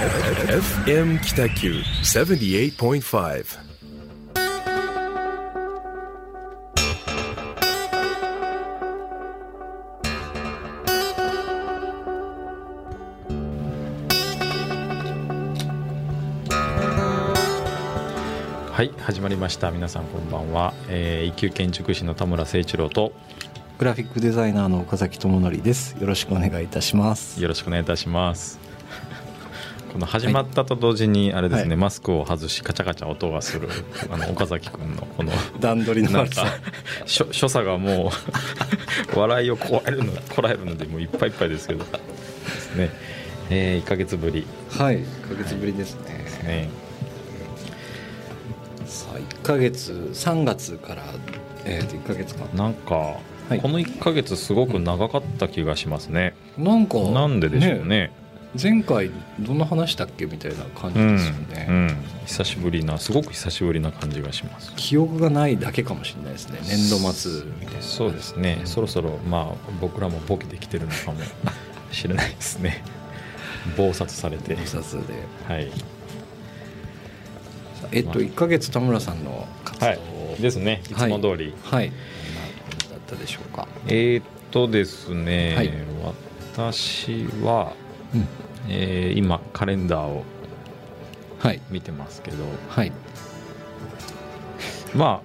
FM 北九78.5はい始まりました。皆さんこんばんは、えー、一級建築士の田村誠一郎とグラフィックデザイナーの岡崎智則です。よろしくお願いいたします。よろしくお願いいたしますこの始まったと同時にあれですね、はいマスクを外しカチャカチャ音がする あの岡崎君のこの段取りのなんか所所作がもう 笑いをこらえるのこらえるのでもういっぱいいっぱいですけど。ですね、えー、1か月ぶり。はい1ヶ月ぶりですね,、ですね。さあ1ヶ月3月からえー、と1ヶ月間。なんか、い。この1か月すごく長かった気がしますね、なんかなんででしょうね前回どんな話したっけみたいな感じうんですよね、うん、久しぶりなすごく久しぶりな感じがします。記憶がないだけかもしれないですね。年度末みたいな。そうですね、そろそろまあ僕らもボケてきてるのかも しれないですね。暴殺されて。菩薩で。はい。えっと1ヶ月田村さんの活動はい。ですね。いつも通り、はい。どんな感じだったでしょうか？えーっとですね、はい。私は、うんえー今カレンダーをはい。見てますけど。はい。ま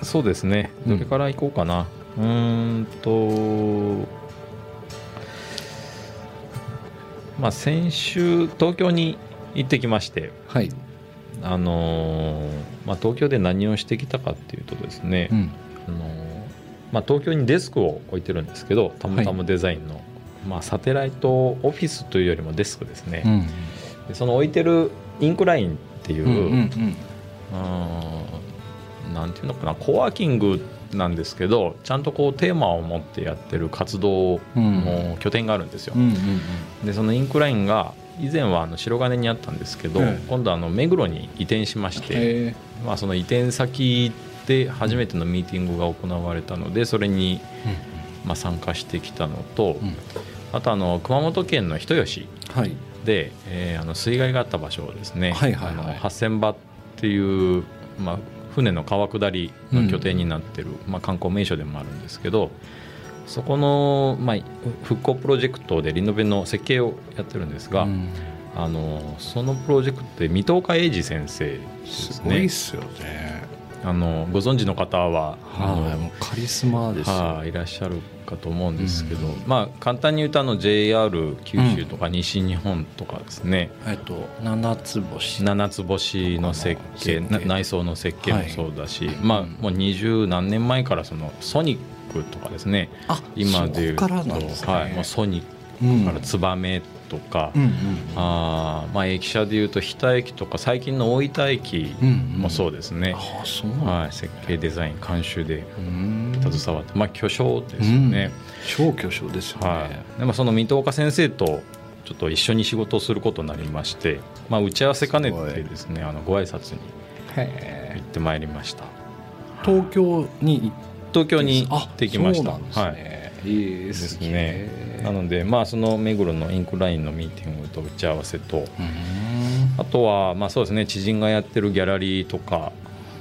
あそうですね。うん。どれから行こうかな、うーんとまあ先週東京に行ってきまして。はい。あのーまあ、東京で何をしてきたかっていうとですね、うん。あのーまあ、東京にデスクを置いてるんですけどたまたまデザインの、まあ、サテライトオフィスというよりもデスクですね、うん。でその置いてるインクラインっていう、うんうんなんていうのかなコワーキングなんですけどちゃんとこうテーマを持ってやってる活動の拠点があるんですよ、でそのインクラインが以前はあの白金にあったんですけど、ええ。今度あの目黒に移転しまして、え。まあ、その移転先で初めてのミーティングが行われたのでそれにまあ参加してきたのと、うんあとあの熊本県の人吉はい。で、えーあの水害があった場所をですね、はいはいはい。あの8000場っていう、まあ、船の川下りの拠点になってる、まあ、観光名所でもあるんですけどそこの、まあ、復興プロジェクトでリノベの設計をやってるんですが、うん。あのそのプロジェクトで水戸岡英二先生ですすねごいっすよね。あのご存知の方はあのはい。もうカリスマですよ。はい、いらっしゃるかと思うんですけど、うん。まあ簡単に言うとあの JR 九州とか西日本とかですね、えっと七つ星。七つ星の設計内装の設計もそうだし、まあうんもう二十何年前からそのソニックとかですね。あ今でいうとね。はい、もうソニッうんクからツバメとか、うんうんあーまあ駅舎でいうと日田駅とか最近の大分駅もそうですね、あそうなんだ。はい、設計デザイン監修でうん。携わって、まあ巨匠ですよね。超巨匠ですよね。はい、でもその水戸岡先生とちょっと一緒に仕事をすることになりまして、まあ、打ち合わせ兼ねてですねあのご挨拶に行ってまいりました。東京に行っ東京に行ってきました。あそうなんですはい。ねいいでですねなのでまあその目黒のインクラインのミーティングと打ち合わせとうん。あとはまあそうですね知人がやってるギャラリーとか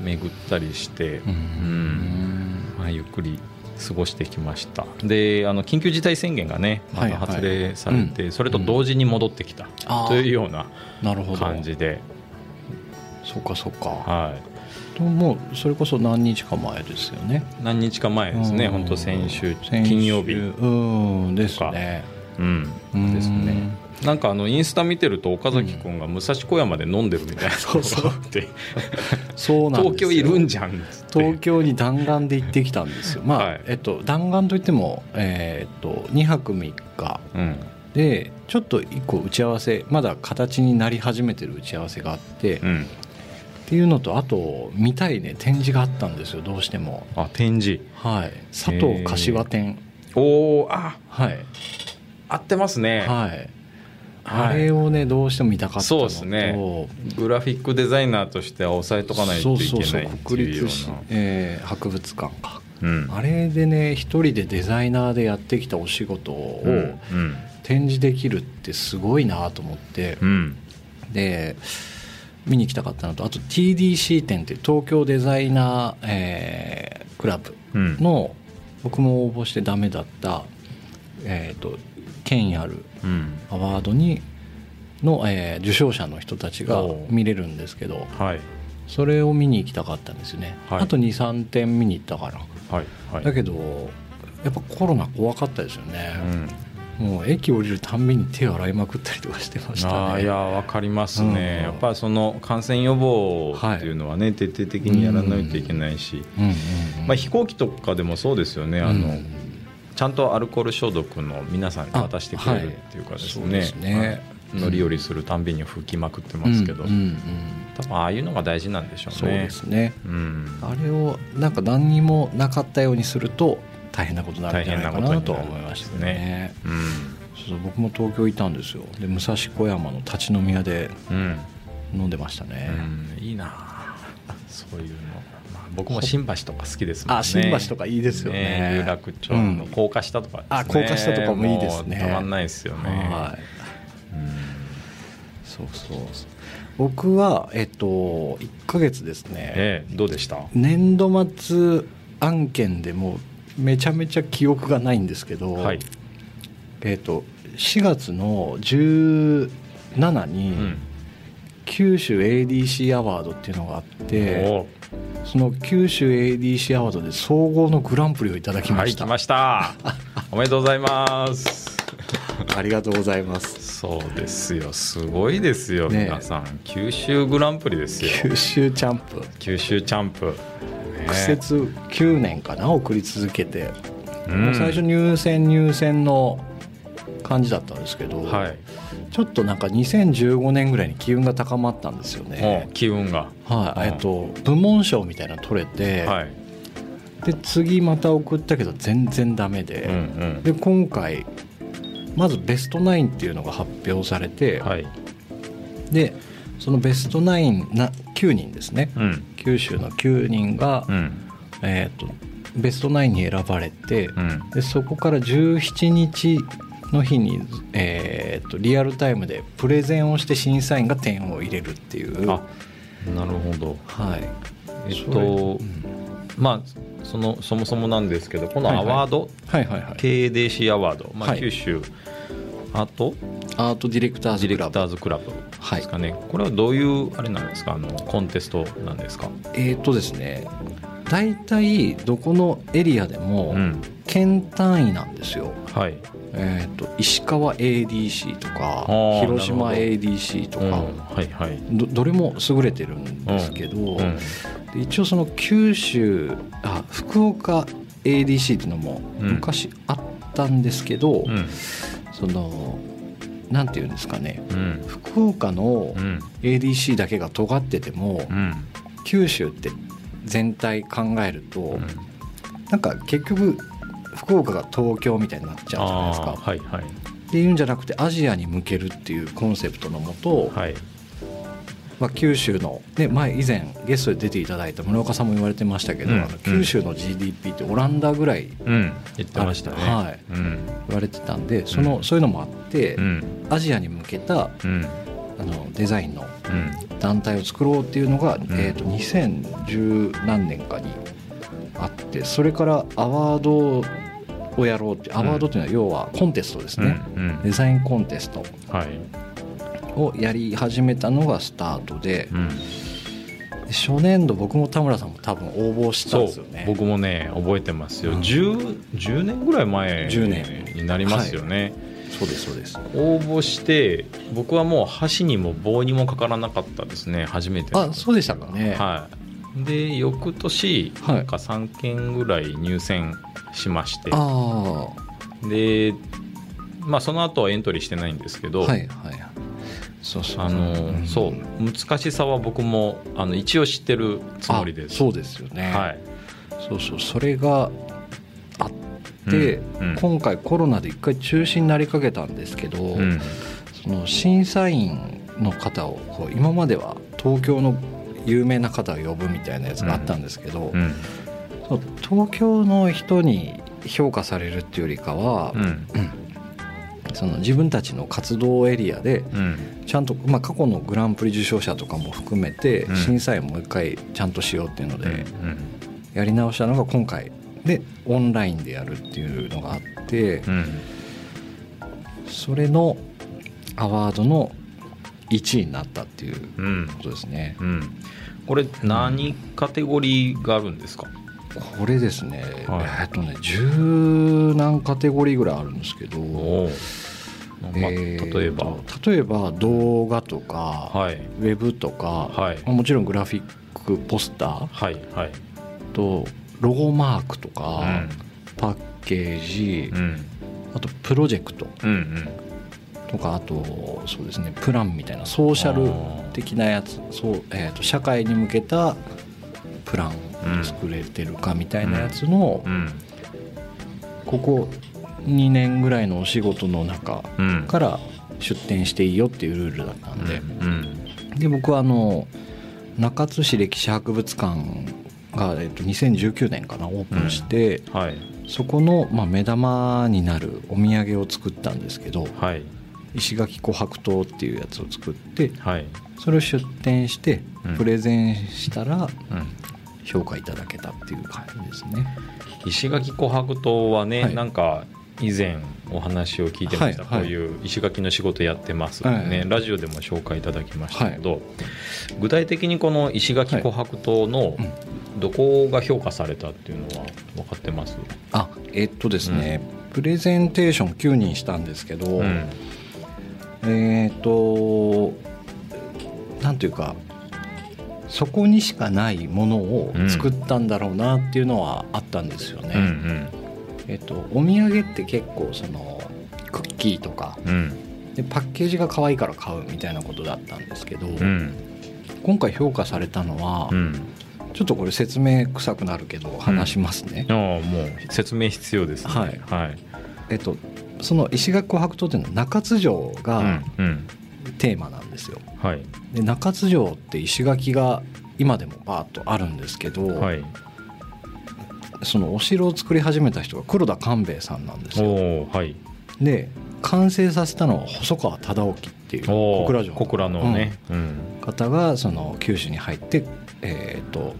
巡ったりして、ううん。んまあ、ゆっくり過ごしてきました。であの緊急事態宣言がねま発令されて、うん。それと同時に戻ってきたというような感じで、そうかそうか。はい、ともうそれこそ何日か前ですよね。何日か前ですね、うん。本当先週金曜日、うんですね。うん、うん。ですね。なんかあのインスタ見てると岡崎君が武蔵小山で飲んでるみたいなそうそうって。そうなんですよ。東京いるんじゃん東京に弾丸で行ってきたんですよ。まあ、はい。えっと弾丸といってもえーっと2泊3日。うん。でちょっと1個打ち合わせまだ形になり始めてる打ち合わせがあって、っうんていうのとあと見たいね展示があったんですよどうしても。あ展示。はい。佐藤柏展おおあはい。合ってますね、はい。はい。あれをねどうしても見たかったのと。そうですね。グラフィックデザイナーとしては押さえとかないといけないってそうそうそう国立えー博物館か。うん。あれでね一人でデザイナーでやってきたお仕事を、展示できるってすごいなと思って。うん。で見に行きたかったのとあと TDC 展って東京デザイナー、えークラブうん。の僕も応募してダメだった、えー、と権威あるうん。アワードにの、えー受賞者の人たちが見れるんですけどはい。それを見に行きたかったんですよね、はい。あと23点見に行ったかな、はい。はい。だけどやっぱコロナ怖かったですよね、うんもう駅降りるたんびに手洗いまくったりとかしてましたね。いやわかりますね、うん。やっぱりその感染予防っていうのはね、徹底的にやらないといけないし、うんうんうんまあ、飛行機とかでもそうですよね。あの、うん。ちゃんとアルコール消毒の皆さんに渡してくれるっていうかですね,、あはい。ね乗り降りするたんびに吹きまくってますけど、うんうんうん。多分ああいうのが大事なんでしょうね。そうですね。うん。あれをなんか何にもなかったようにすると大変なことになるんじゃないかなとは思いましたね。う僕も東京いたんですよ。で武蔵小山の立ち飲み屋でうん。飲んでましたね、うん。いいな。あ そういうの、まあ、僕も新橋とか好きですもんね。あ新橋とかいいですよね。有楽町の高架下とかですね、あ高架下とかもいいですね。たまんないですよね、はい。うん。そうそう。僕はえっと1ヶ月ですね。ええどうでした？年度末案件でもうめちゃめちゃ記憶がないんですけど、はい、えっと4月の17に、うん。九州 ADC アワードっていうのがあっておその九州 ADC アワードで総合のグランプリをいただきました、はいした。おめでとうございます。ありがとうございます。そうですよ。すごいですよ、ねえ。皆さん。九州グランプリですよ。九州チャンプ。九州チャンプ、ね苦節9年かな送り続けて、うん。最初入選入選の感じだったんですけど、はい。ちょっとなんか2015年ぐらいに機運が高まったんですよね。お、機運が。はい。うん。えっと、部門賞みたいなの取れて、はい。で次また送ったけど全然ダメで、うんうん。で今回まずベストナインっていうのが発表されて、はい。でそのベストナインな9人ですね。うん九州の9人が、うん。えー、とベストナインに選ばれて、うん。でそこから17日の日に、えー、とリアルタイムでプレゼンをして審査員が点を入れるっていう。あなるほど。はい。えっとうん。まあそのそもそもなんですけどこのはいはい。アワード、はいはいはい。KDC アワード、まあはい。九州アート？アートディレクターディレクズクラブターズクラブはいですかね、これはどういうあれなんですか？あのコンテストなんですか、えっ、とですね大体どこのエリアでもうん。県単位なんですよ、はい。えー、と石川 ADC とかー広島 ADC とか、うん。はいはい。どどれも優れてるんですけど、うん。で一応その九州あ福岡 ADC っていうのもうん昔あったんですけど、うんそのなんていうんですかね。うん。福岡のうん。ADC だけが尖ってても、うん。九州って全体考えると、うん。なんか結局福岡が東京みたいになっちゃうじゃないですか。はいはい。っていうんじゃなくてアジアに向けるっていうコンセプトのもと、はいまあ、九州の、ね、前以前ゲストで出ていただいた村岡さんも言われてましたけど、うん。あの九州の GDP ってオランダぐらいうん。言ってましたね。はい。うん。言われてたんでその、うん。そういうのもあって、うん。アジアに向けたうん。あのデザインのうん。団体を作ろうっていうのが、ん。えー、と2010何年かにあってそれからアワードをやろうってアワードっていうのは要はコンテストですね、うん。デザインコンテスト。はいをやり始めたのがスタートでうん。初年度僕も田村さんも多分応募したんですよね。僕もね覚えてますよ、うん。10, 10年ぐらい前10年。になりますよね、そうですそうです。応募して僕はもう箸にも棒にもかからなかったですね初めてのあそうでしたかね。はい。で翌年はい。なんか3件ぐらい入選しまして、あでまあその後はエントリーしてないんですけど、あはいはいそうそう。あのん。そう。難しさは僕もあの一応知ってるつもりです。あそうですよね、はい。そうそう。それがあって、うんうん。今回コロナで一回中止になりかけたんですけど、うん。その審査員の方をこう今までは東京の有名な方を呼ぶみたいなやつがあったんですけど、東京の人に評価されるっていうよりかは、うんその自分たちの活動エリアでうん。ちゃんと、まあ、過去のグランプリ受賞者とかも含めてうん。審査員もう一回ちゃんとしようっていうのうんでやり直したのが今回。でオンラインでやるっていうのがあってうん。それのアワードの1位になったっていううん。ことですね。うん。これ何カテゴリーがあるんですか？これですね、はい。えっとね十何カテゴリーぐらいあるんですけど、まあ例えば。例えば動画とか、はい。ウェブとか、はい。まあもちろんグラフィックポスター。はいはい。とロゴマークとうか、ん。パッケージ、うん。あとプロジェクト。うんうん。とかあとそうですねプランみたいなソーシャル的なやつ。そう、えー、と社会に向けたプラン。うん作れてるかみたいなやつの、うん。ここ2年ぐらいのお仕事の中うん。から出店していいよっていうルールだったんで、うん。で僕はあの中津市歴史博物館が、えっと、2019年かなオープンして、はい。そこの、まあ、目玉になるお土産を作ったんですけどはい。石垣琥珀糖っていうやつを作ってはい。それを出店してうん。プレゼンしたらうん評価いただけたっていう感じですね。石垣琥珀糖はね、はい。なんか以前お話を聞いてました、はい。はい。こういう石垣の仕事やってます、はい。ね、ラジオでも紹介いただきましたけど、具体的にこの石垣琥珀糖のうん。どこが評価されたっていうのは分かってます、あえっとですね、プレゼンテーション9人したんですけど、うん。えっ、となんというかそこにしかないものを作ったんだろうなっていうのはあったんですよね。うんえっとお土産って結構そのクッキーとかうん。うんでパッケージが可愛いから買うみたいなことだったんですけど、うん。今回評価されたのは、うん。ちょっとこれ説明臭くなるけど話しますね。ああもう説明必要ですね。はい。はい。えっとその石垣琥珀糖っていうのは中津城うがんうんテーマなんですよ。はい。で中津城って石垣が今でもバーッとあるんですけど、はい。そのお城を作り始めた人が黒田官兵衛さんなんですおよ。おはい。で完成させたのは細川忠興っていう小倉城小倉のね。うん。方がその九州に入って、えー、と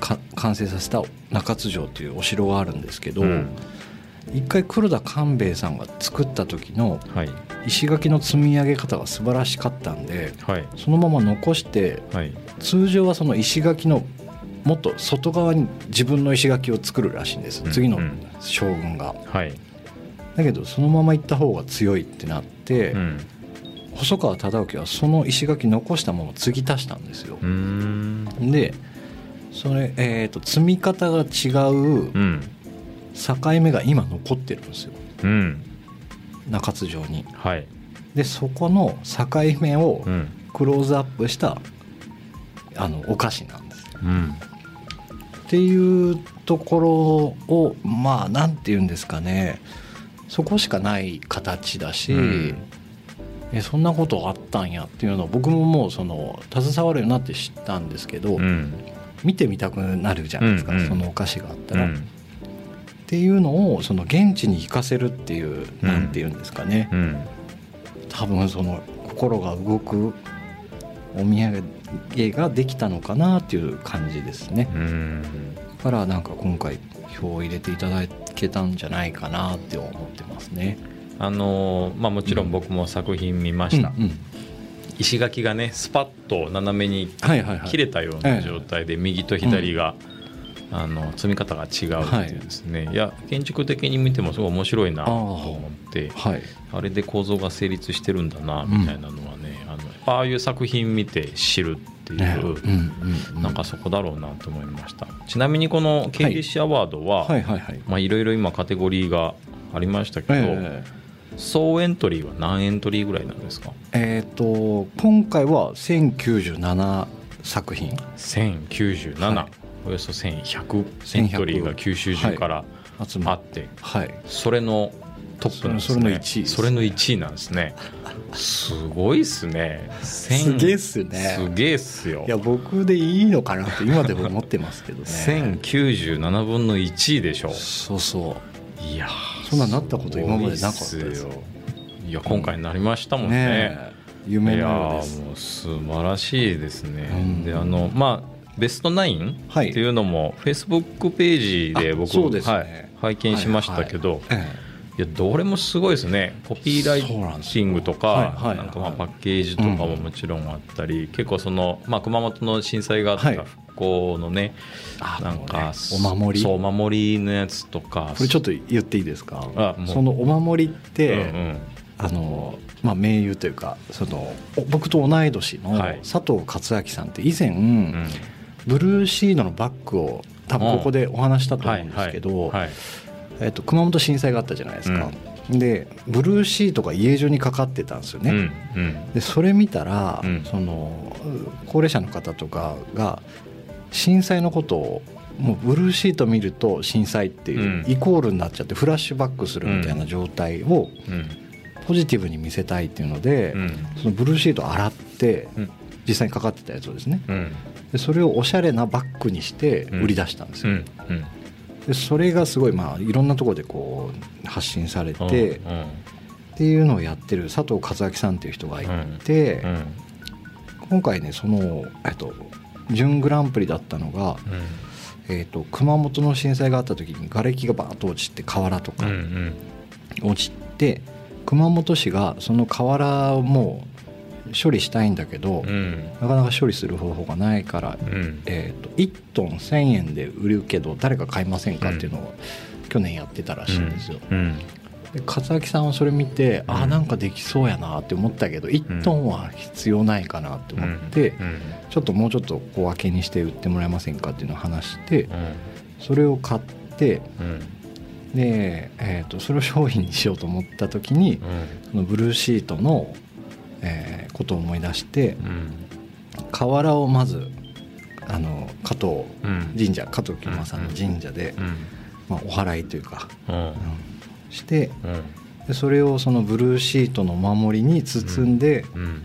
か完成させた中津城っていうお城があるんですけど、うん一回黒田官兵衛さんが作った時のはい。石垣の積み上げ方が素晴らしかったんではい。そのまま残してはい。通常はその石垣のもっと外側に自分の石垣を作るらしいんですうん次のうん。将軍が。はい。だけどそのまま行った方が強いってなって、うん。細川忠興はその石垣残したまま継ぎ足したんですよ。でそれ、えー、と積み方が違ううん境目が今残ってるんですよ。うん。中津城に。はい。でそこの境目をうん。クローズアップしたあのお菓子なんです。うん。っていうところをまあなんて言うんですかね。そこしかない形だし、うん。えそんなことあったんやっていうのを僕ももうその携わるようになって知ったんですけど、うん。見てみたくなるじゃないですか、うんうんそのお菓子があったら。っうんていうのをその現地に行かせるっていう、うん。なんて言うんですかね。うん。多分その心が動くお土産ができたのかなっていう感じですね。うん。だからなんか今回票を入れていただけたんじゃないかなって思ってますね。あのーまあもちろん僕も作品見ました、うんうん。石垣がねスパッと斜めに。切れたような状態で右と左が、あの積み方が違うっていうですね、い、や建築的に見てもすごい面白いなと思ってはい。あれで構造が成立してるんだなみたいなのはね、あのああいう作品見て知るっていう、ね。うんうんうん。なんかそこだろうなと思いました。ちなみにこの KDC アワードは、はいはいはい。まあいろいろ今カテゴリーがありましたけど、え総エントリーは何エントリーぐらいなんですか？ええーと今回は1097作品。1097、はいおよそ1100エントリーが九州中から集まっあって、はい。それのトップなんですね。それの1位それの1位なんですね。すごいっすね。すげえっすね。すげえっすよ。いや僕でいいのかなって今でも思ってますけどね。1097分の1位でしょそうそいやーそんなんなったこと今までなかったです。よ。いや今回になりましたもんね。ねえ。夢いやのようです。ーもう素晴らしいですね、うん。であのまあベストナインってはいいうのもフェイスブックページであ僕そうですね。はい、拝見しましたけど、えいやどれもすごいですね。コピーライティングとかはいはいはい。なんかまあパッケージとかももちろんあったり、結構その、まあ、熊本の震災があったはい。復興のね、あなんか、ねお守り。そうお守りのやつとかこれちょっと言っていいですか？あそのお守りって、うんうん。あのまあ、盟友というかそのお僕と同い年のはい。佐藤勝明さんって以前、うんブルーシードのバッグを多分ここでお話したと思うんですけど、えっと、熊本震災があったじゃないですか、でブルーシートが家中にかかってたんですよね、うんうん。でそれ見たら、うん。その高齢者の方とかが震災のことをもうブルーシート見ると震災っていう、うん。イコールになっちゃってフラッシュバックするみたいな状態をうん。ポジティブに見せたいっていうので、うん。そのブルーシートを洗ってうん。実際にかかってたやつをですね。うんでそれをおしゃれなバッグにして売り出したんですよ、でそれがすごいまあいろんなところでこう発信されて、うんっていうのをやってる佐藤和明さんっていう人がいて、今回ねその、えっと、準グランプリだったのが、えっと、熊本の震災があった時に瓦礫がバーッと落ちて瓦とか落ちて、熊本市がその瓦をもう処理したいんだけど、うん。なかなか処理する方法がないから、うん。えー、と1トン1000円で売るけど誰か買いませんかっていうのを去年やってたらしいんですよ。うん。で勝明さんはそれ見て、うん。ああなんかできそうやなって思ったけど1トンは必要ないかなって思って、うん。ちょっともうちょっと小分けにして売ってもらえませんかっていうのを話してうん。それを買ってうん。で、えー、とそれを商品にしようと思った時にそのブルーシートの、えーことを思い出してうん。瓦をまずあの加藤うん。神社加藤清正さんの神社で、うん。まあ、お祓いというか、してうん。でそれをそのブルーシートのお守りに包んで、うん。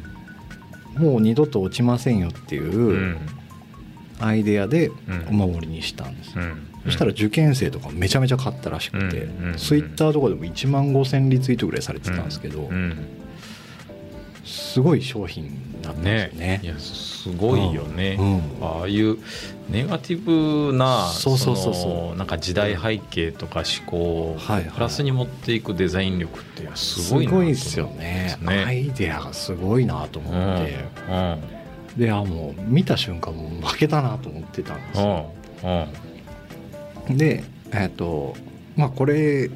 もう二度と落ちませんよっていううん。アイデアでうん。お守りにしたんです、うん。そしたら受験生とかめちゃめちゃ買ったらしくて、ツイッターとかでも1万5000リツイートぐらいされてたんですけど、うんすごい商品だったんですよね。いやすごいよね、うん。ああいうネガティブなそうそうそうそう。のなんか時代背景とか思考をプラスに持っていくデザイン力ってすすごいなと思うごいですよね。ねアイデアがすごいなと思うん。って、であもう見た瞬間もう負けたなと思ってたんですうん。ようん。でえっ、とまあこれ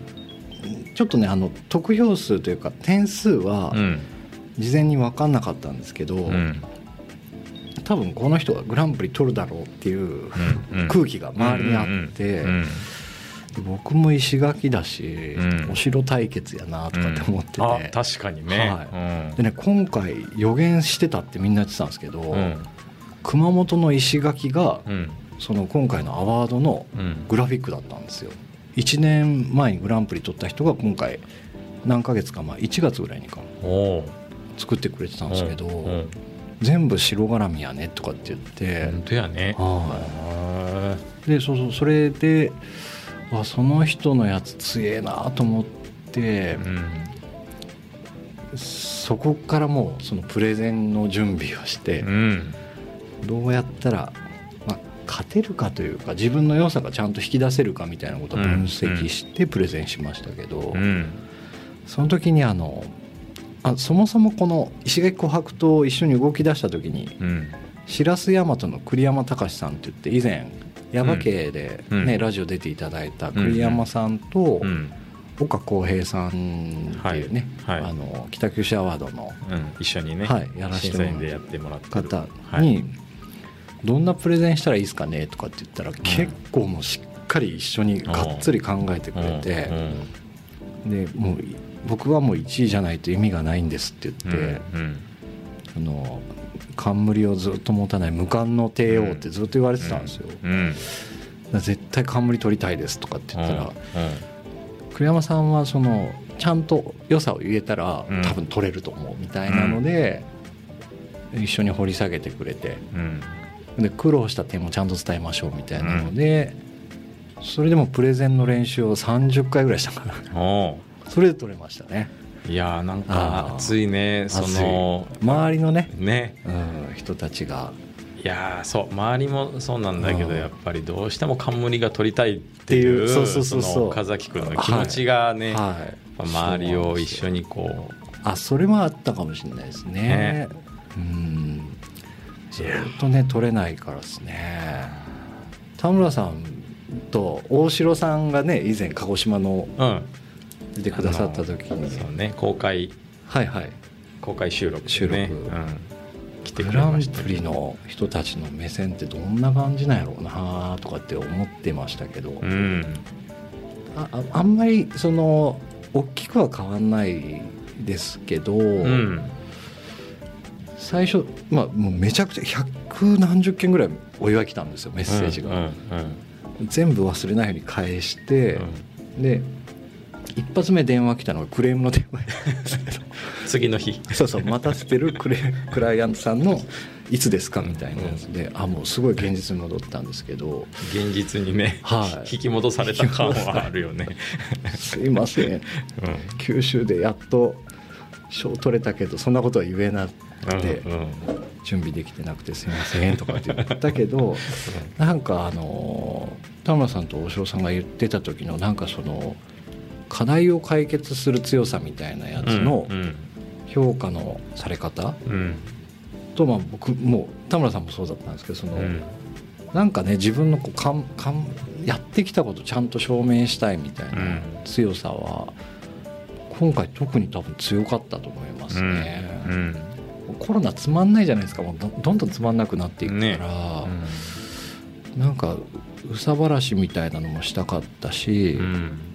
ちょっとねあの得票数というか点数はうん事前に分かんなかったんですけど、うん。多分この人がグランプリ取るだろうっていううん。空気が周りにあって、僕も石垣だし、うん。お城対決やなとかって思ってて、あ確かにね、はでね今回予言してたってみんな言ってたんですけど、うん。うん熊本の石垣がうん。その今回のアワードのうん。グラフィックだったんですよ。1年前にグランプリ取った人が今回何ヶ月か前1月ぐらいにか作ってくれてたんですけど、うんうん。全部白絡みやねとかって言って、本当やね。はでそうそうそれであその人のやつ強えなと思ってう、んそこからもうそのプレゼンの準備をしてう、ん。どうやったら、まあ、勝てるかというか自分の良さがちゃんと引き出せるかみたいなことを分析してプレゼンしましたけど、うん。その時にあのあそもそもこの石垣琥珀と一緒に動き出した時にうん。白洲大和の栗山隆さんって言って以前耶馬渓で、ねうん。ラジオ出ていただいた栗山さんとうん。岡浩平さんっていうね、はい。はい。あの北九州アワードのうん。一緒にね、はいやらせてもらってもらってる。方はい。に「どんなプレゼンしたらいいですかね?」とかって言ったら結構もうしっかり一緒にがっつり考えてくれてでもう僕はもう1位じゃないと意味がないんですって言って。うんあの冠をずっと持たない無冠の帝王ってずっと言われてたんですよ、だかうん。ら絶対冠取りたいですとかって言ったら、うん栗山さんはそのちゃんと良さを言えたら、うん。多分取れると思うみたいなので、一緒に掘り下げてくれてうん。で苦労した点もちゃんと伝えましょうみたいなので、それでもプレゼンの練習を30回ぐらいしたからおそれで取れましたね。いやーなんあかー。熱いね。その周りのね、ね。うん、人たちが。いやーそう。周りもそうなんだけどうん。やっぱりどうしても冠が取りたいっていうそうそうそうそう。の岡崎君の気持ちがね、はい。周りを一緒にこあそれはあったかもしれないですね。ね。うん。ずっとね取れないからですね。田村さんと大城さんがね以前鹿児島のううん出てくださった時に。そうね公開はいはい。公開収録でね。収録。うん、来てくグランれました。プリの人たちの目線ってどんな感じなんやろうなとかって思ってましたけど、うん。あああんまりその大きくは変わんないですけど、うん。最初、まあ、もうめちゃくちゃ百何十件ぐらいお祝い来たんですよメッセージが、全部忘れないように返してう、ん。で一発目電話来たのがクレームの電話ですけど次の日。そうそう。待たせてるクレクライアントさんの「いつですか?」みたいなやつで、あもうすごい現実に戻ったんですけど。現実にね、はい。引き戻された感はあるよね、「すいませ。ん。九州でやっと賞取れたけどそんなことは言えなくて、うんうん。準備できてなくてすいません」とかって言ったけどなんかあの田村さんと大城さんが言ってた時のなんかその課題を解決する強さみたいなやつのうん評価のされ方うん。と、まあ、僕もう田村さんもそうだったんですけどその、うん。なんかね自分のこうかんかんやってきたことちゃんと証明したいみたいな強さは今回特に多分強かったと思いますね。うん。コロナつまんないじゃないですか。もうどどんどんつまんなくなっていくから、ね。なんか憂さ晴らしみたいなのもしたかったし、うん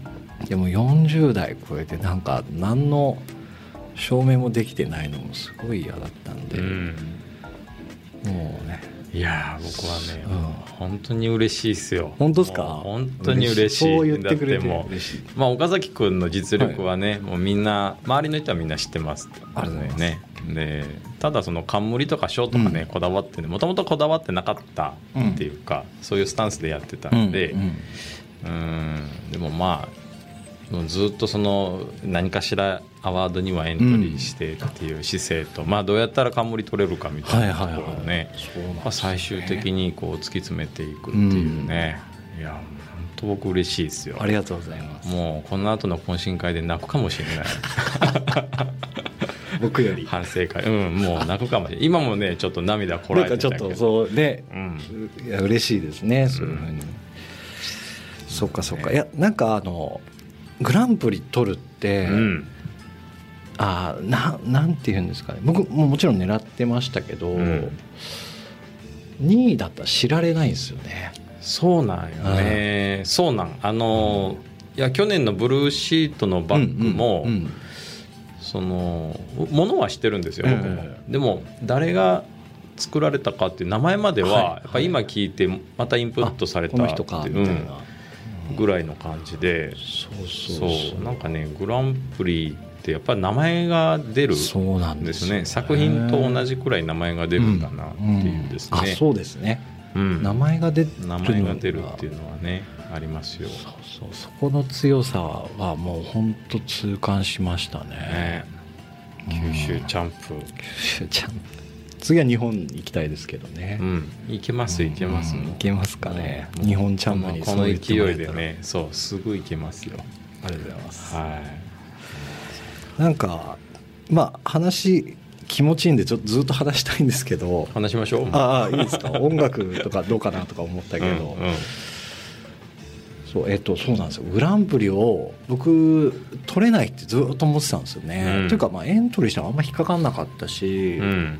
でも40代超えてなんか何の証明もできてないのもすごい嫌だったんで、うん。もうね。いやー僕はね、うん。本当に嬉しいですよ。本当ですか？本当に嬉しい。そう言ってくれてもまあ、岡崎君の実力はね、もうみんな周りの人はみんな知ってます。ありがとうございます。ねでただその冠とか賞とかね、うん。こだわってねもともとこだわってなかったっていうか、そういうスタンスでやってたうんんで、うん。うん。でもまあずっとその何かしらアワードにはエントリーしてっていう姿勢と、まあどうやったら冠取れるかみたいなところをね、最終的にこう突き詰めていくっていうね、いや本当僕嬉しいですよ。ありがとうございます。もうこの後の懇親会で泣くかもしれない。僕より。反省会。うんもう泣くかもしれない。今もねちょっと涙こらえてたけど。とそうね。うん。いや嬉しいですねそういうふうに、そっかそっか。いやなんかあのグランプリ取るって、うん。あーななんて言うんですかね。僕ももちろん狙ってましたけど、うん。2位だったら知られないんですよね。そうなんよね、そうなん。あのいや去年のブルーシートのバッグも、うんうんそのものは知ってるんですよ、僕も。えでも誰が作られたかっていう名前までは、はい。やっぱ今聞いてまたインプットされたあこの人かっていうみたいな、うんぐらいの感じで、そうなんかねグランプリってやっぱり名前が出るそうなんんですすね。作品と同じくらい名前が出るんだなっていうですね、ん。あそうですね、うん。名前が出名前が出るっていうのはねありますよ、そうそう。そこの強さはもう本当痛感しましたね。ね、九州チャンプ、九州ちゃん次は日本行きたいですけどね、うん、いけますいけます、うんいけますかね。日本チャンプにこの勢いでねそうすぐいけますよ。ありがとうございます。はなんかまあ話気持ちいいんでちょっとずっと話したいんですけど。い話しましょう。ああいいですか？音楽とかどうかなとか思ったけど、うんうん。そうえっとそうなんですよ。グランプリを僕取れないってずっと思ってたんですよね、うん。というかまあエントリーしたらあんま引っかかんなかったし、うん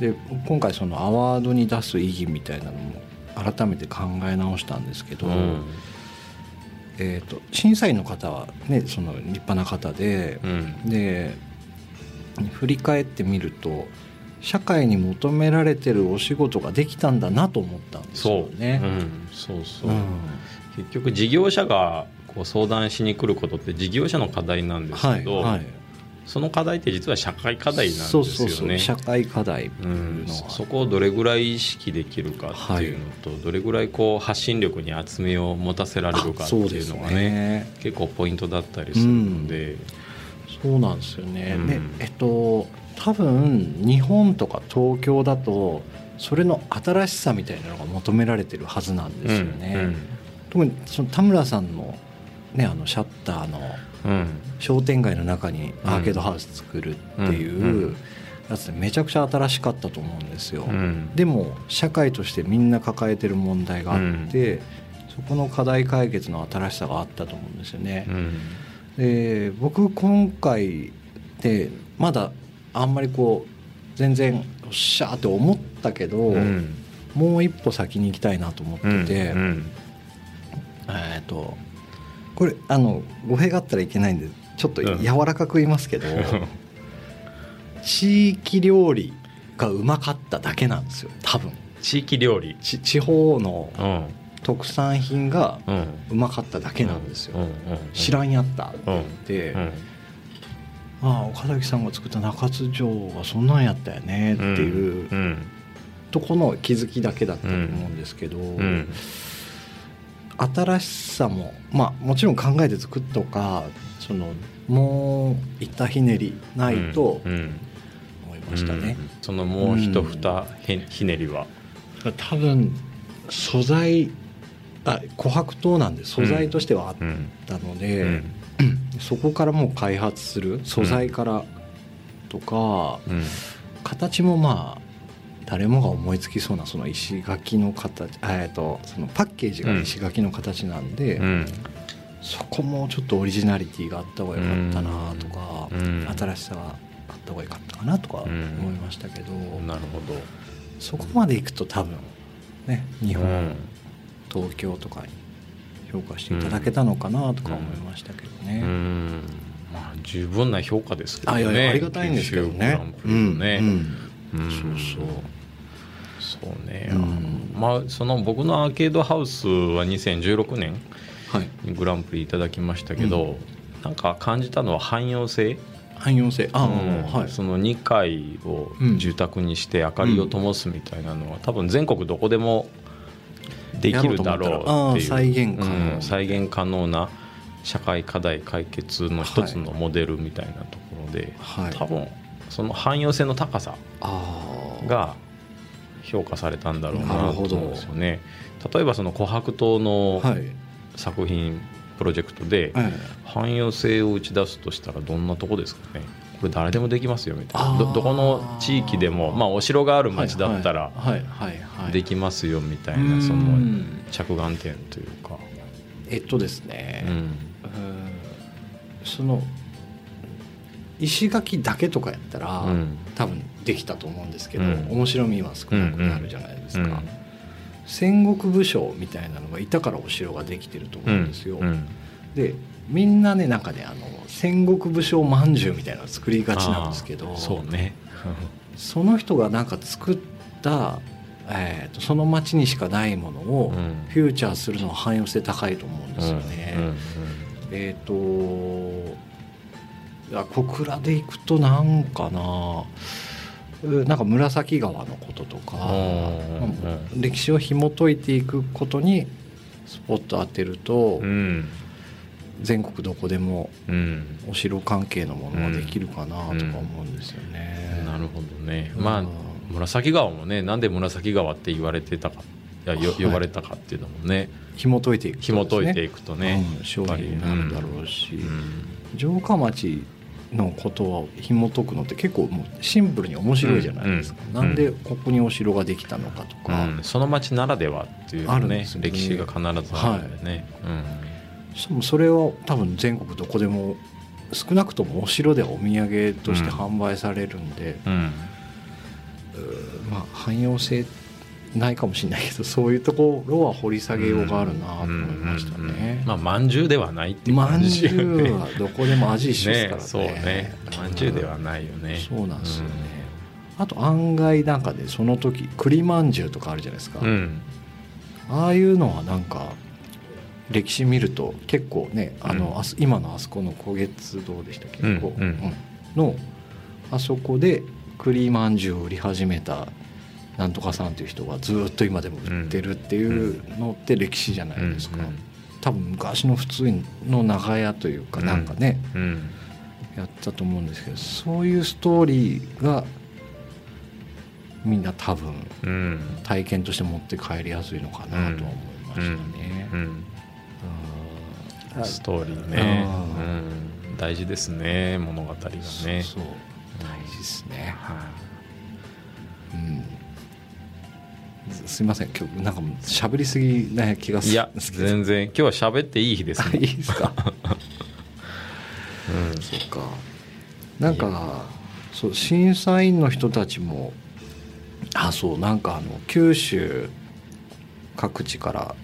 で今回そのアワードに出す意義みたいなのも改めて考え直したんですけど、うん。えー、と審査員の方はねその立派な方で、うん。で振り返ってみると社会に求められてるお仕事ができたんだなと思ったんですそう、よね。うん、そうそう、うん。結局事業者がこう相談しに来ることって事業者の課題なんですけど、はいはい、その課題って実は社会課題なんですよね。そうそうそう。社会課題。ううん、そそこをどれぐらい意識できるかっていうのと、どれぐらいこう発信力に厚みを持たせられるかっていうのがねね。結構ポイントだったりするので、そうなんですよね、うん。でえっと多分日本とか東京だとそれの新しさみたいなのが求められてるはずなんですよね、特にその田村さんの,、ね、あのシャッターのうんうん商店街の中にアーケードハウス作るっていうやつでめちゃくちゃ新しかったと思うんですよ、うん。でも社会としてみんな抱えてる問題があって、そこの課題解決の新しさがあったと思うんですよね、うん。で僕今回でまだあんまりこう全然よっしゃーって思ったけど、うん。もう一歩先に行きたいなと思ってて、うん。えっ、とこれあの語弊があったらいけないんでちょっとうん。柔らかく言いますけど、地域料理がうまかっただけなんですよ多分。地域料理。ち地方のうん。特産品がうん。うまかっただけなんですよ、うん。うん。知らんやったって。うん。言って、うん。ああ岡崎さんが作った中津城がそんなんやったよねっていううん。とこの気づきだけだったと思うんですけど、うん新しさもまあもちろん考えて作っとかそのもういったひねりないとうんうん思いましたね、うんそのもう一蓋へひねりは。多分素材あ琥珀糖なんで素材としてはあっうん。たのうで、ん。そこからもう開発する素材からとか、うん。形もまあ誰もが思いつきそうなその石垣の形えーとそのパッケージが石垣の形なんで、うん。そこもちょっとオリジナリティがあった方がよかったなとか、うん。新しさがあった方がよかったかなとか思うんいましたけど、なるほど。そこまでいくと多分ね日本、うん。東京とかに評価していただけたのかなとか思いましたけどね。うん。まあ十分な評価ですけどね。あいやいやありがたいんですけどね。ね。うん。うん。そうそうそうね、うん。まあその僕のアーケードハウスは2016年はい。にグランプリいただきましたけど、なんか感じたのは汎用性？汎用性。ああ、うん。はい。その2階をうん住宅にして明かりを灯すみたいなのは多分全国どこでもできるだろうっていう再現可能うん再現可能。な社会課題解決の一つのモデルみたいなところで、はい。多分その汎用性の高さが評価されたんだろうなと。思うんですよね。例えばその琥珀糖のはい、作品プロジェクトでえ汎用性を打ち出すとしたらどんなとこですかね。これ誰でもできますよみたいな。どどこの地域でも、まあ、お城があるえ町だったらはいはいはいはい。できますよみたいうん。なその着眼点というか、えっとですね、うん。うん。その石垣だけとかやったら、うん。多分できたと思うんですけど、うん。面白みは少なくなるじゃないですか、うん。戦国武将みたいなのがいたからお城ができてると思うんですよ、うん。でみんなねなんかねあの戦国武将まんじゅうみたいなの作りがちなんですけどそうね。その人がなんか作った、えーとその町にしかないものをうん。フューチャーするのは汎用性高いと思うんですよね。うん。うん。えっ、といや小倉で行くとなんかな。うなんか紫川のこととか、歴史を紐解いていくことにスポット当てると、うん。全国どこでもうん。お城関係のものができるかなとか思うんですよね。なるほどね。うん。まあ紫川もねなんで紫川って言われてたかいやよはい。呼ばれたかっていうのもね。紐解いていくと紐解いていくとね。うん商品になるだろうし、うん。城下町のことを紐解くのって結構もうシンプルに面白いじゃないですか、うんなんでここにお城ができたのかとか、うん。その町ならではっていうあるんね。歴史が必ずあるんでね、しかもそれを多分全国どこでも少なくともお城ではお土産として販売されるんで、うん。うんまあ汎用性ないかもしれないけどそういうところは掘り下げようがあるなと思いましたね。まあまんじゅうではないっていう感じねうはどこでも味一緒ですからね。そうね。まんじゅうではないよね。そうなんですよね。あと案外なんかでその時栗まんじゅうとかあるじゃないですか。うん。ああいうのはなんか歴史見ると結構ねあの、うん。今のあそこの古月堂でしたっけ、うんこううん。うん。のあそこで栗まんじゅうを売り始めたなんとかさんという人がずっと今でも売ってるっていうのって歴史じゃないですか、うん多分昔の普通の長屋というかなんかね、うん。やったと思うんですけどそういうストーリーがみんな多分うん。体験として持って帰りやすいのかなとは思いましたね。ストーリーね、あうん、大事ですね物語がね。そうそう。大事ですね。はうんすすいません今日なんか喋りすぎな気がすいいや全然。今日は喋っていい日ですあねいいですか。うん。そっか。なんかそう審査員の人たちもあそうなんかあの九州各地から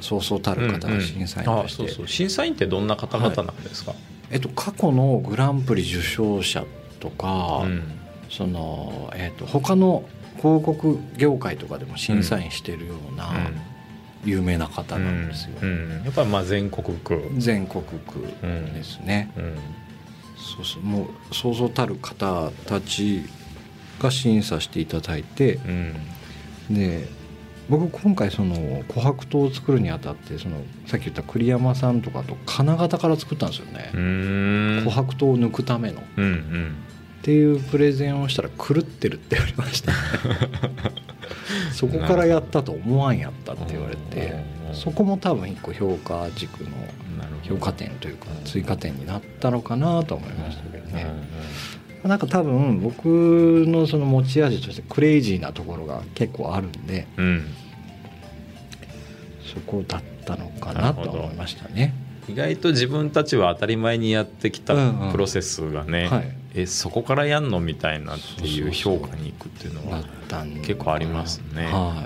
そうそうたる方が審査員うん。うんとして、あそうそう。審査員ってどんな方々なんですか、えっと、過去のグランプリ受賞者とか、うん。そのえっと他の広告業界とかでも審査員してるような有名な方なんですよ、やっぱりまあ全国区、全国区ですね、うん。そうそう。もうそうそうたる方たちが審査していただいてうん。で僕今回その琥珀糖を作るにあたってそのさっき言った栗山さんとかと金型から作ったんですよね。う、ん。琥珀糖を抜くための。っうんうんていうプレゼンをしたら狂ってるって言われました そこからやったと思わんやったって言われてうんそこも多分一個評価軸の評価点というか追加点になったのかなと思いましたけどね。うなんか多分僕のその持ち味としてクレイジーなところが結構あるんでんうんうんそこだったのかなと思いましたね。意外と自分たちは当たり前にやってきたうんうんプロセスがね、はいえそこからやんのみたいなっていう評価にいくっていうのはだったん結構ありますね。は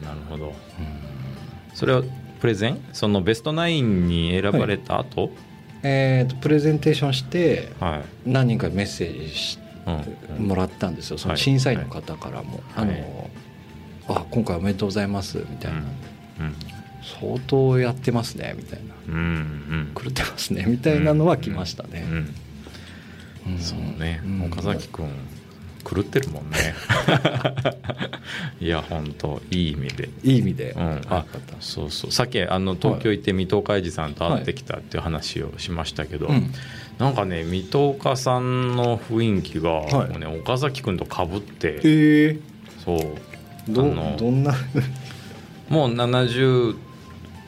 うんなるほど。い。うん。それはプレゼン？そのベストナインに選ばれた後、えーとプレゼンテーションしてはい。何人かメッセージしうんうんもらったんですよ。そのはい。審査員の方からも「はい。あのあ今回おめでとうございます」みたいな、うん。相当やってますね」みたいな。うんうん「狂ってますね」みたいなのは来ましたね。うんうんそうね、うん。岡崎君狂ってるもんね。いや本当いい意味で。いい意味で、うん、あそうそう。さっきあの東京行って水戸海二さんと会ってきたっていう話をしましたけど、うん。なんかね水戸岡さんの雰囲気が、はい。もうね、岡崎君とかぶってええそう。どあのどんな？もう70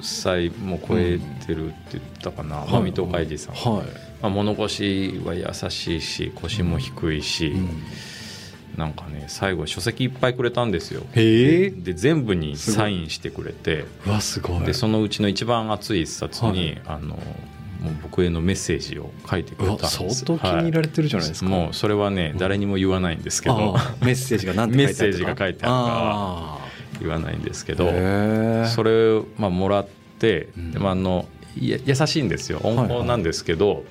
歳も超えてるって言ったかな、まあ、水戸海二さん、はまあ、物腰は優しいし腰も低いし、い、うん。なんかね最後書籍いっぱいくれたんですよ。へえ。で全部にサインしてくれて。うわすごい。でそのうちの一番熱い一冊に、あのもう僕へのメッセージを書いてくれたんです。相当気に入られてるじゃないですか、はい。もうそれはね誰にも言わないんですけど。メッセージが何て書いてあるメッセージが書いてあ言わないんですけどそれを、まあ、もらって、うん。でまあ、あの優しいんですよ。温厚なんですけど、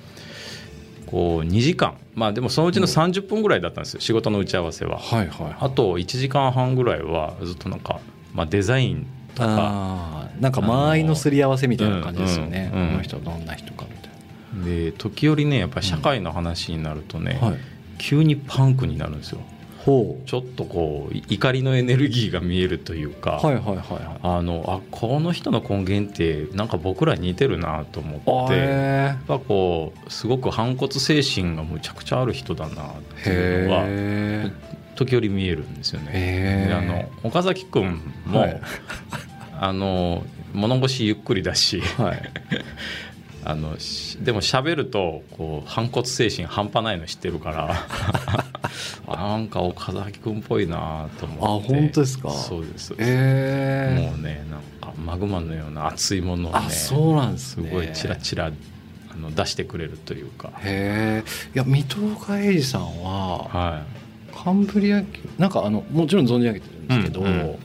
こう2時間。まあでもそのうちの30分ぐらいだったんですよ。仕事の打ち合わせは。はいはい。あと1時間半ぐらいはずっとなんか、まあ、デザインとか。なんか間合いのすり合わせみたいな感じですよね、うんうんうん。この人どんな人かみたいで時折ねやっぱり社会の話になるとね、な、はい、急にパンクになるんですよょっとこうい怒りのエネルギーが見えるというか、うはいはいはいはい。あのあこの人の根源ってなんか僕らに似てるなと思ってやへっぱこうすごく反骨精神がむちゃくちゃある人だなってえいうのはへ時折見えるんですよね。あの岡崎君も、はい。あの物腰ゆっくりだしはい。あのしでも喋るとこう反骨精神半端ないの知ってるから。あなんか岡崎君っぽいなと思って。あ本当ですか？そうです、えもうねなんかマグマのような熱いものをねあそうなんですね。すごいチラチラあの出してくれるというか、へえいや水戸岡英二さんははカンブリアなんかあのもちろん存じ上げてるんですけど、うんうん。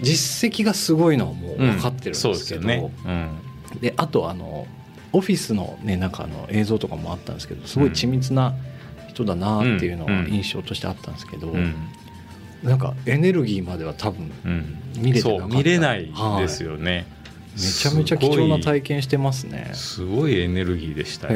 実績がすごいのはもうい、分かってるんですけど、そうですよね、うん。であとあのオフィスのねなんかあの映像とかもあったんですけどすごい緻密な人だなっていうのはうん印象としてあったんですけど、うん。なんかエネルギーまでは多分うん。見れてなう見れないですよね、めちゃめちゃ貴重な体験してますね。すごいエネルギーでした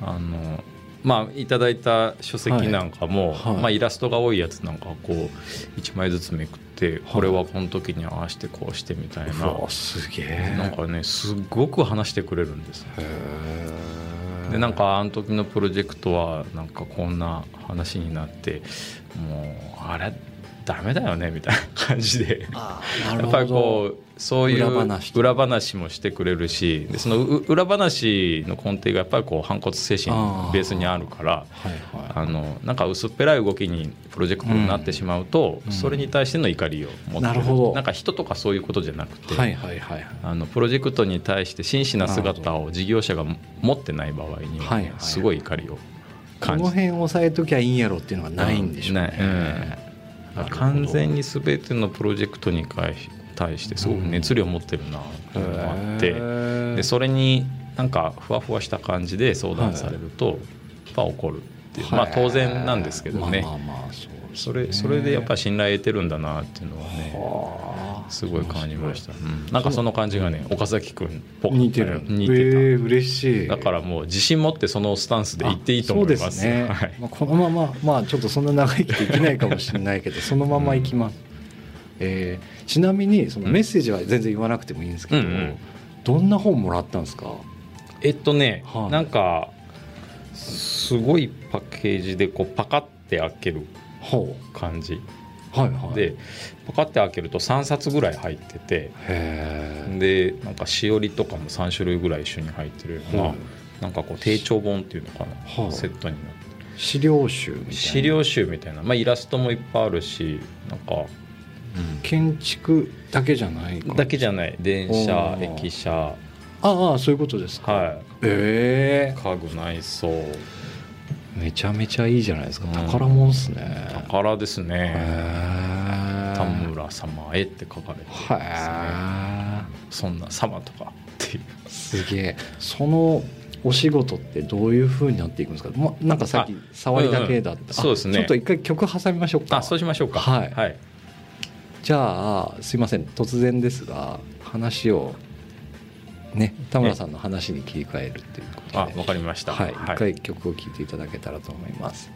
あのまあいただいた書籍なんかも、はい。はい。まあ、イラストが多いやつなんかこう1枚ずつめくってこれはこの時に合わせてこうしてみたいえ。な、すげえ。なんかねすっごく話してくれるんですよ。へでなんかあの時のプロジェクトはなんかこんな話になってもうあれ？ダメだよねみたいな感じで。やっぱりこうそういう裏話。もしてくれるしでそのう裏話の根底がやっぱりこう反骨精神ベースにあるからはいはい。あのなんか薄っぺらい動きにプロジェクトになってしまうと、うん。それに対しての怒りを持ってる。なるほど。なんか人とかそういうことじゃなくて、はいはいはいあのプロジェクトに対して真摯な姿を事業者が持ってない場合にはすごい怒りをこ感じての辺押さえときゃいいんやろっていうのがないんでしょうね。うん完全に全てのプロジェクトに対してすごく熱量を持ってるなっていうのがあって、でそれになんかふわふわした感じで相談されると、やっぱ怒るっていう。まあ当然なんですけどね、まあまあまあそれそれでやっぱり信頼得てるんだなっていうのはねはあすごい感じました、うん。なんかその感じがね岡崎君っぽかった似てる似てた、えー嬉しい。だからもう自信持ってそのスタンスで言っていいと思います。あそうですね、はい。まあ、このまままあちょっとそんな長生きできないかもしれないけど そのままいきます、えーちなみにそのメッセージは全然言わなくてもいいんですけど、うんうん。どんな本もらったんですか？えっとね、はい。なんかすごいパッケージでこうパカって開けるほ感じ。うはいはい。でパカって開けると3冊ぐらい入っててでなんかしおりとかも3種類ぐらい一緒に入ってるような、はいなんかこう定調本っていうのかな、はいセットになって資料集みたいな。資料集みたいな、まあ、イラストもいっぱいあるしなんか、建築だけじゃないかだけじゃない。電車駅舎ああそういうことですか。はえ。い家具内装えめちゃめちゃいいじゃないですか。うん。宝物っすね。宝ですへねえ。田村様へって書かれてるんですね。はそんな様とかっていう。いすげえ。そのお仕事ってどういうふうになっていくんですか、ま、なんかさっき触りだけだった、うんうん。そうですね。あちょっと一回曲挟みましょうか。あそうしましょうか。はい。はい、じゃあすいません。突然ですが話をね田村さんの話に切り替えるっていうことで。あわかりました。はい、はい。一回曲を聴いていただけたらと思います。